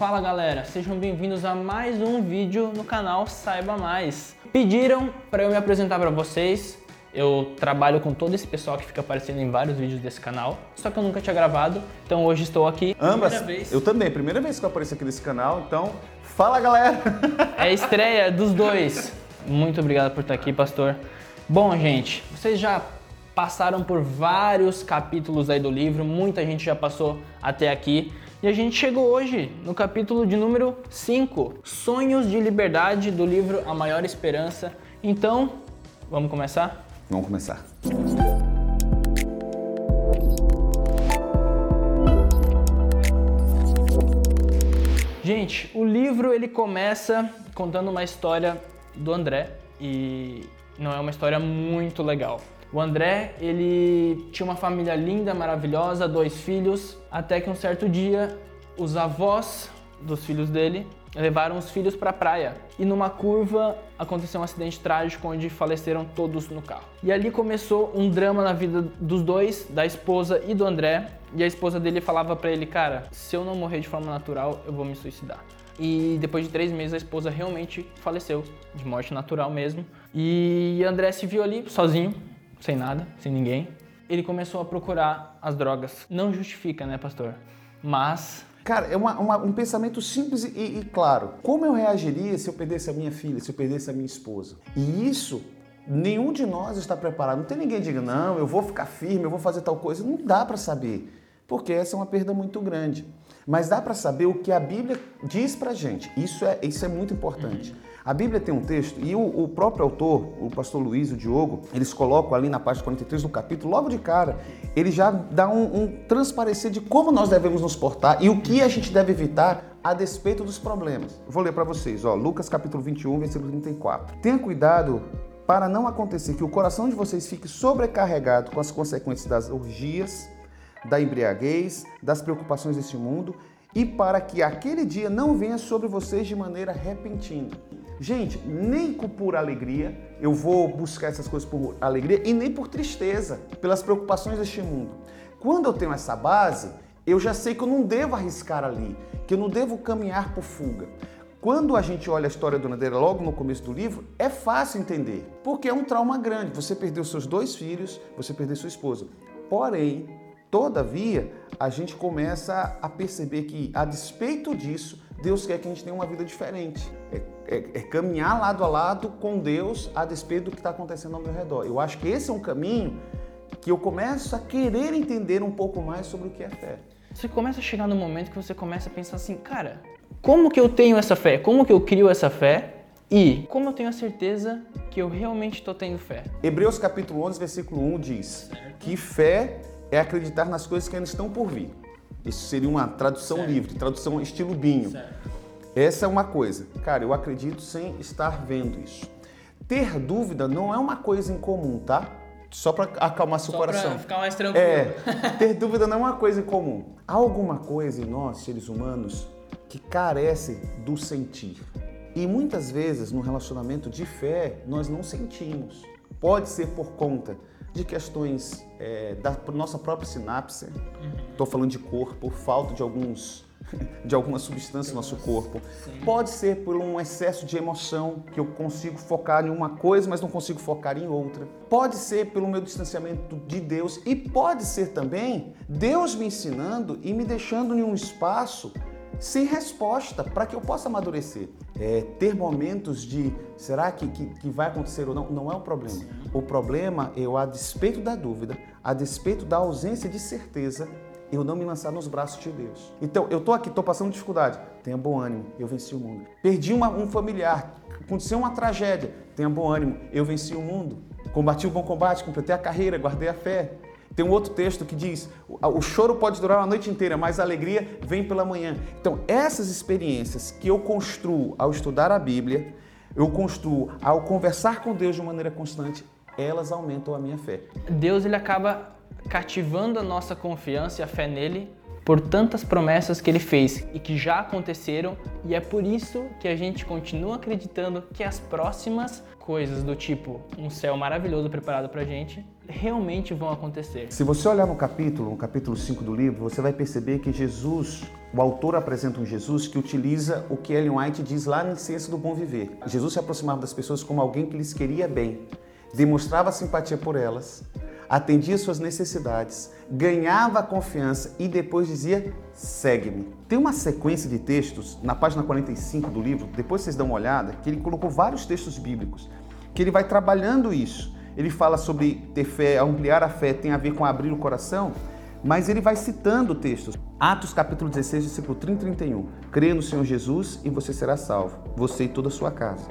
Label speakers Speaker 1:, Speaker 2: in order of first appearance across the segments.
Speaker 1: Fala galera, sejam bem-vindos a mais um vídeo no canal Saiba Mais. Pediram para eu me apresentar para vocês. Eu trabalho com todo esse pessoal que fica aparecendo em vários vídeos desse canal, só que eu nunca tinha gravado, então hoje estou aqui.
Speaker 2: Ambas. Vez. Eu também, primeira vez que eu apareço aqui nesse canal, então fala galera.
Speaker 1: É a estreia dos dois. Muito obrigado por estar aqui, pastor. Bom, gente, vocês já passaram por vários capítulos aí do livro, muita gente já passou até aqui. E a gente chegou hoje no capítulo de número 5, Sonhos de Liberdade, do livro A Maior Esperança. Então, vamos começar?
Speaker 2: Vamos começar.
Speaker 1: Gente, o livro ele começa contando uma história do André e não é uma história muito legal. O André, ele tinha uma família linda, maravilhosa, dois filhos, até que um certo dia os avós dos filhos dele levaram os filhos para a praia e numa curva aconteceu um acidente trágico onde faleceram todos no carro. E ali começou um drama na vida dos dois, da esposa e do André. E a esposa dele falava para ele, cara, se eu não morrer de forma natural, eu vou me suicidar. E depois de três meses a esposa realmente faleceu, de morte natural mesmo. E André se viu ali sozinho, sem nada, sem ninguém, ele começou a procurar as drogas. Não justifica, né, pastor? Mas.
Speaker 2: Cara, é uma, uma, um pensamento simples e, e claro. Como eu reagiria se eu perdesse a minha filha, se eu perdesse a minha esposa? E isso nenhum de nós está preparado. Não tem ninguém que diga, não, eu vou ficar firme, eu vou fazer tal coisa. Não dá para saber, porque essa é uma perda muito grande. Mas dá para saber o que a Bíblia diz para gente. Isso é, isso é muito importante. Uhum. A Bíblia tem um texto, e o, o, próprio autor, o pastor Luiz o Diogo, eles colocam ali na página 43 do capítulo, logo de cara, ele já dá um, um transparecer de como nós devemos nos portar e o que a gente deve evitar a despeito dos problemas. Vou ler para vocês, ó, Lucas capítulo 21, versículo 34. Tenha cuidado para não acontecer que o coração de vocês fique sobrecarregado com as consequências das orgias, da embriaguez, das preocupações deste mundo, e para que aquele dia não venha sobre vocês de maneira repentina. Gente, nem por alegria eu vou buscar essas coisas por alegria e nem por tristeza, pelas preocupações deste mundo. Quando eu tenho essa base, eu já sei que eu não devo arriscar ali, que eu não devo caminhar por fuga. Quando a gente olha a história do Nadeira logo no começo do livro, é fácil entender, porque é um trauma grande. Você perdeu seus dois filhos, você perdeu sua esposa. Porém, todavia, a gente começa a perceber que, a despeito disso, Deus quer que a gente tenha uma vida diferente. É, é, é caminhar lado a lado com Deus a despeito do que está acontecendo ao meu redor. Eu acho que esse é um caminho que eu começo a querer entender um pouco mais sobre o que é fé.
Speaker 1: Você começa a chegar no momento que você começa a pensar assim, cara, como que eu tenho essa fé? Como que eu crio essa fé? E como eu tenho a certeza que eu realmente estou tendo fé?
Speaker 2: Hebreus capítulo 11, versículo 1 diz que fé é acreditar nas coisas que ainda estão por vir. Isso seria uma tradução certo. livre, tradução estilo Binho. Certo. Essa é uma coisa. Cara, eu acredito sem estar vendo isso. Ter dúvida não é uma coisa incomum, tá? Só para acalmar seu Só coração. Pra
Speaker 1: ficar mais tranquilo.
Speaker 2: É, ter dúvida não é uma coisa incomum. Há alguma coisa em nós, seres humanos, que carece do sentir. E muitas vezes no relacionamento de fé nós não sentimos. Pode ser por conta de questões é, da nossa própria sinapse, estou uhum. falando de corpo, falta de alguns de alguma substância no nosso corpo. Sim. Pode ser por um excesso de emoção, que eu consigo focar em uma coisa, mas não consigo focar em outra. Pode ser pelo meu distanciamento de Deus e pode ser também Deus me ensinando e me deixando em um espaço sem resposta para que eu possa amadurecer. É, ter momentos de será que, que, que, vai acontecer ou não, não é o problema. O problema é, eu, a despeito da dúvida, a despeito da ausência de certeza, eu não me lançar nos braços de Deus. Então, eu estou aqui, estou passando dificuldade. Tenha bom ânimo, eu venci o mundo. Perdi uma, um familiar, aconteceu uma tragédia. Tenha bom ânimo, eu venci o mundo. Combati o bom combate, completei a carreira, guardei a fé. Tem um outro texto que diz: o choro pode durar uma noite inteira, mas a alegria vem pela manhã. Então, essas experiências que eu construo ao estudar a Bíblia, eu construo ao conversar com Deus de maneira constante, elas aumentam a minha fé.
Speaker 1: Deus ele acaba cativando a nossa confiança e a fé nele por tantas promessas que ele fez e que já aconteceram, e é por isso que a gente continua acreditando que as próximas coisas do tipo um céu maravilhoso preparado pra gente realmente vão acontecer.
Speaker 2: Se você olhar no capítulo, no capítulo 5 do livro, você vai perceber que Jesus, o autor apresenta um Jesus que utiliza o que Ellen White diz lá no Ciência do Bom Viver. Jesus se aproximava das pessoas como alguém que lhes queria bem, demonstrava simpatia por elas, atendia suas necessidades, ganhava confiança e depois dizia: segue-me. Tem uma sequência de textos na página 45 do livro, depois vocês dão uma olhada, que ele colocou vários textos bíblicos, que ele vai trabalhando isso. Ele fala sobre ter fé, ampliar a fé tem a ver com abrir o coração, mas ele vai citando textos. Atos capítulo 16, versículo 30 e 31. Crê no Senhor Jesus e você será salvo, você e toda a sua casa.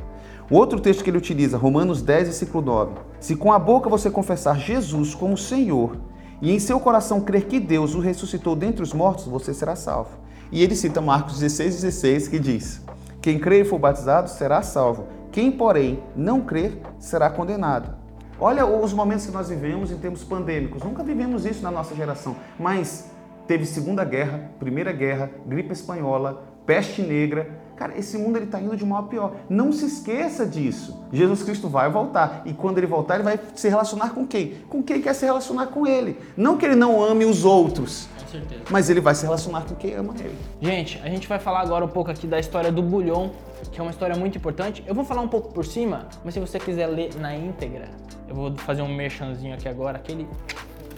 Speaker 2: O outro texto que ele utiliza, Romanos 10, versículo 9. Se com a boca você confessar Jesus como Senhor e em seu coração crer que Deus o ressuscitou dentre os mortos, você será salvo. E ele cita Marcos 16, 16, que diz: Quem crer e for batizado será salvo. Quem, porém, não crer será condenado. Olha os momentos que nós vivemos em termos pandêmicos. Nunca vivemos isso na nossa geração, mas teve Segunda Guerra, Primeira Guerra, gripe espanhola, peste negra. Cara, esse mundo ele está indo de mal a pior. Não se esqueça disso. Jesus Cristo vai voltar e quando ele voltar ele vai se relacionar com quem? Com quem quer se relacionar com ele. Não que ele não ame os outros,
Speaker 1: certeza.
Speaker 2: mas ele vai se relacionar com quem ama ele.
Speaker 1: Gente, a gente vai falar agora um pouco aqui da história do Bulhão, que é uma história muito importante. Eu vou falar um pouco por cima, mas se você quiser ler na íntegra, eu vou fazer um merchanzinho aqui agora, aquele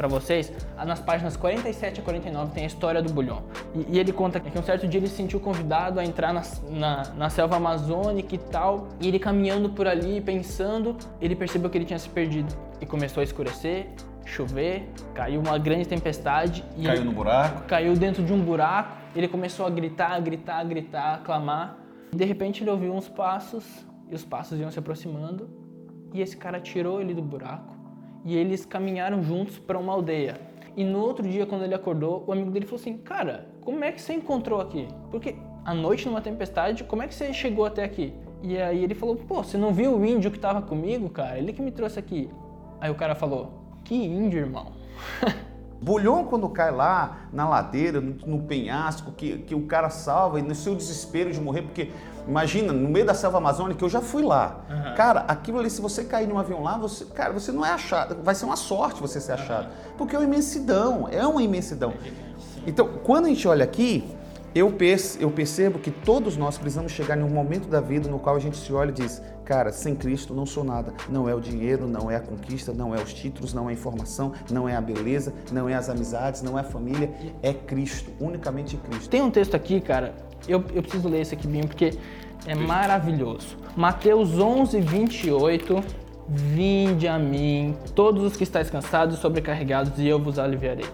Speaker 1: para vocês. Nas páginas 47 a 49 tem a história do Bulhão. E, e, ele conta que um certo dia ele se sentiu convidado a entrar na, na, na selva amazônica e tal. E ele caminhando por ali, pensando, ele percebeu que ele tinha se perdido. E começou a escurecer, chover, caiu uma grande tempestade. E
Speaker 2: Caiu no buraco.
Speaker 1: Caiu dentro de um buraco. Ele começou a gritar, gritar, gritar, a clamar. De repente ele ouviu uns passos e os passos iam se aproximando. E esse cara tirou ele do buraco e eles caminharam juntos para uma aldeia. E no outro dia, quando ele acordou, o amigo dele falou assim: Cara, como é que você encontrou aqui? Porque à noite, numa tempestade, como é que você chegou até aqui? E aí ele falou: Pô, você não viu o índio que estava comigo, cara? Ele que me trouxe aqui. Aí o cara falou: Que índio, irmão?
Speaker 2: Bulhão, quando cai lá na ladeira, no, no penhasco, que, que o cara salva e no seu desespero de morrer, porque imagina, no meio da selva amazônica, eu já fui lá. Uhum. Cara, aquilo ali, se você cair num avião lá, você, cara, você não é achado, vai ser uma sorte você ser achado, uhum. porque é uma imensidão, é uma imensidão. Então, quando a gente olha aqui, eu, percebo que todos nós precisamos chegar em um momento da vida no qual a gente se olha e diz: Cara, sem Cristo não sou nada. Não é o dinheiro, não é a conquista, não é os títulos, não é a informação, não é a beleza, não é as amizades, não é a família. É Cristo, unicamente Cristo.
Speaker 1: Tem um texto aqui, cara, eu, eu preciso ler esse aqui bem porque é maravilhoso. Mateus 11, 28. Vinde a mim, todos os que estáis cansados e sobrecarregados, e eu vos aliviarei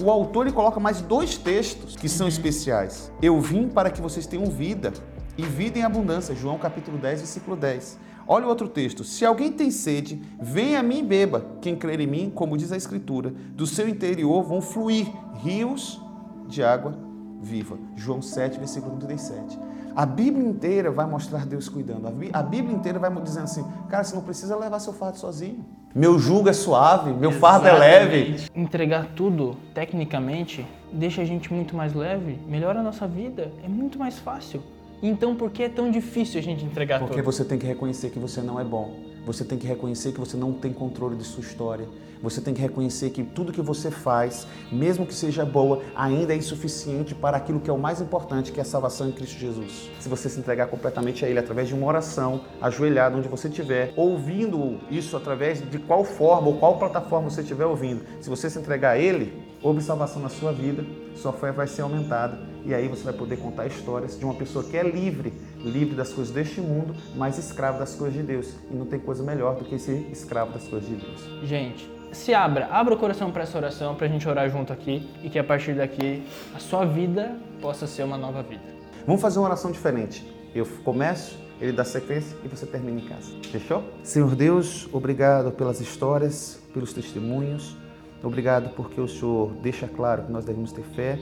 Speaker 2: o autor ele coloca mais dois textos que são especiais. Eu vim para que vocês tenham vida e vida em abundância. João capítulo 10, versículo 10. Olha o outro texto. Se alguém tem sede, venha a mim e beba. Quem crer em mim, como diz a Escritura, do seu interior vão fluir rios de água viva. João 7, versículo 37. A Bíblia inteira vai mostrar Deus cuidando. A Bíblia inteira vai dizendo assim, cara, você não precisa levar seu fardo sozinho. Meu jugo é suave, meu Exatamente. fardo é leve.
Speaker 1: Entregar tudo, tecnicamente, deixa a gente muito mais leve, melhora a nossa vida, é muito mais fácil. Então por que é tão difícil a gente entregar
Speaker 2: Porque
Speaker 1: tudo?
Speaker 2: Porque você tem que reconhecer que você não é bom. Você tem que reconhecer que você não tem controle de sua história. Você tem que reconhecer que tudo que você faz, mesmo que seja boa, ainda é insuficiente para aquilo que é o mais importante, que é a salvação em Cristo Jesus. Se você se entregar completamente a Ele através de uma oração, ajoelhado onde você estiver, ouvindo isso através de qual forma ou qual plataforma você estiver ouvindo, se você se entregar a Ele, houve salvação na sua vida, sua fé vai ser aumentada e aí você vai poder contar histórias de uma pessoa que é livre, livre das coisas deste mundo, mas escravo das coisas de Deus. E não tem coisa melhor do que ser escravo das coisas de Deus.
Speaker 1: Gente, se abra, abra o coração para essa oração, para a gente orar junto aqui e que a partir daqui a sua vida possa ser uma nova vida.
Speaker 2: Vamos fazer uma oração diferente. Eu começo, ele dá sequência e você termina em casa. Fechou? Senhor Deus, obrigado pelas histórias, pelos testemunhos. Obrigado porque o Senhor deixa claro que nós devemos ter fé,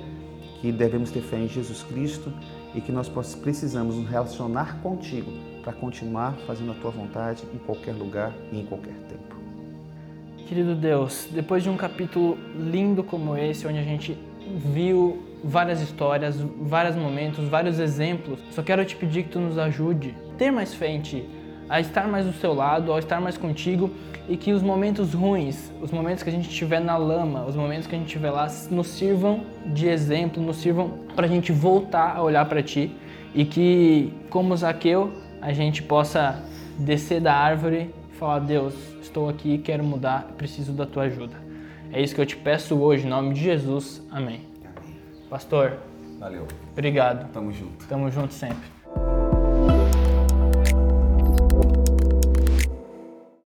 Speaker 2: que devemos ter fé em Jesus Cristo e que nós precisamos nos relacionar contigo para continuar fazendo a tua vontade em qualquer lugar e em qualquer tempo.
Speaker 1: Querido Deus, depois de um capítulo lindo como esse, onde a gente viu várias histórias, vários momentos, vários exemplos, só quero te pedir que tu nos ajude a ter mais fé em ti, a estar mais do seu lado, a estar mais contigo e que os momentos ruins, os momentos que a gente estiver na lama, os momentos que a gente estiver lá, nos sirvam de exemplo, nos sirvam para a gente voltar a olhar para Ti e que, como Zaqueu, a gente possa descer da árvore falar: Deus, estou aqui, quero mudar, preciso da Tua ajuda. É isso que eu te peço hoje, em nome de Jesus. Amém.
Speaker 2: Amém.
Speaker 1: Pastor,
Speaker 2: Valeu.
Speaker 1: obrigado.
Speaker 2: Tamo junto.
Speaker 1: Tamo junto sempre.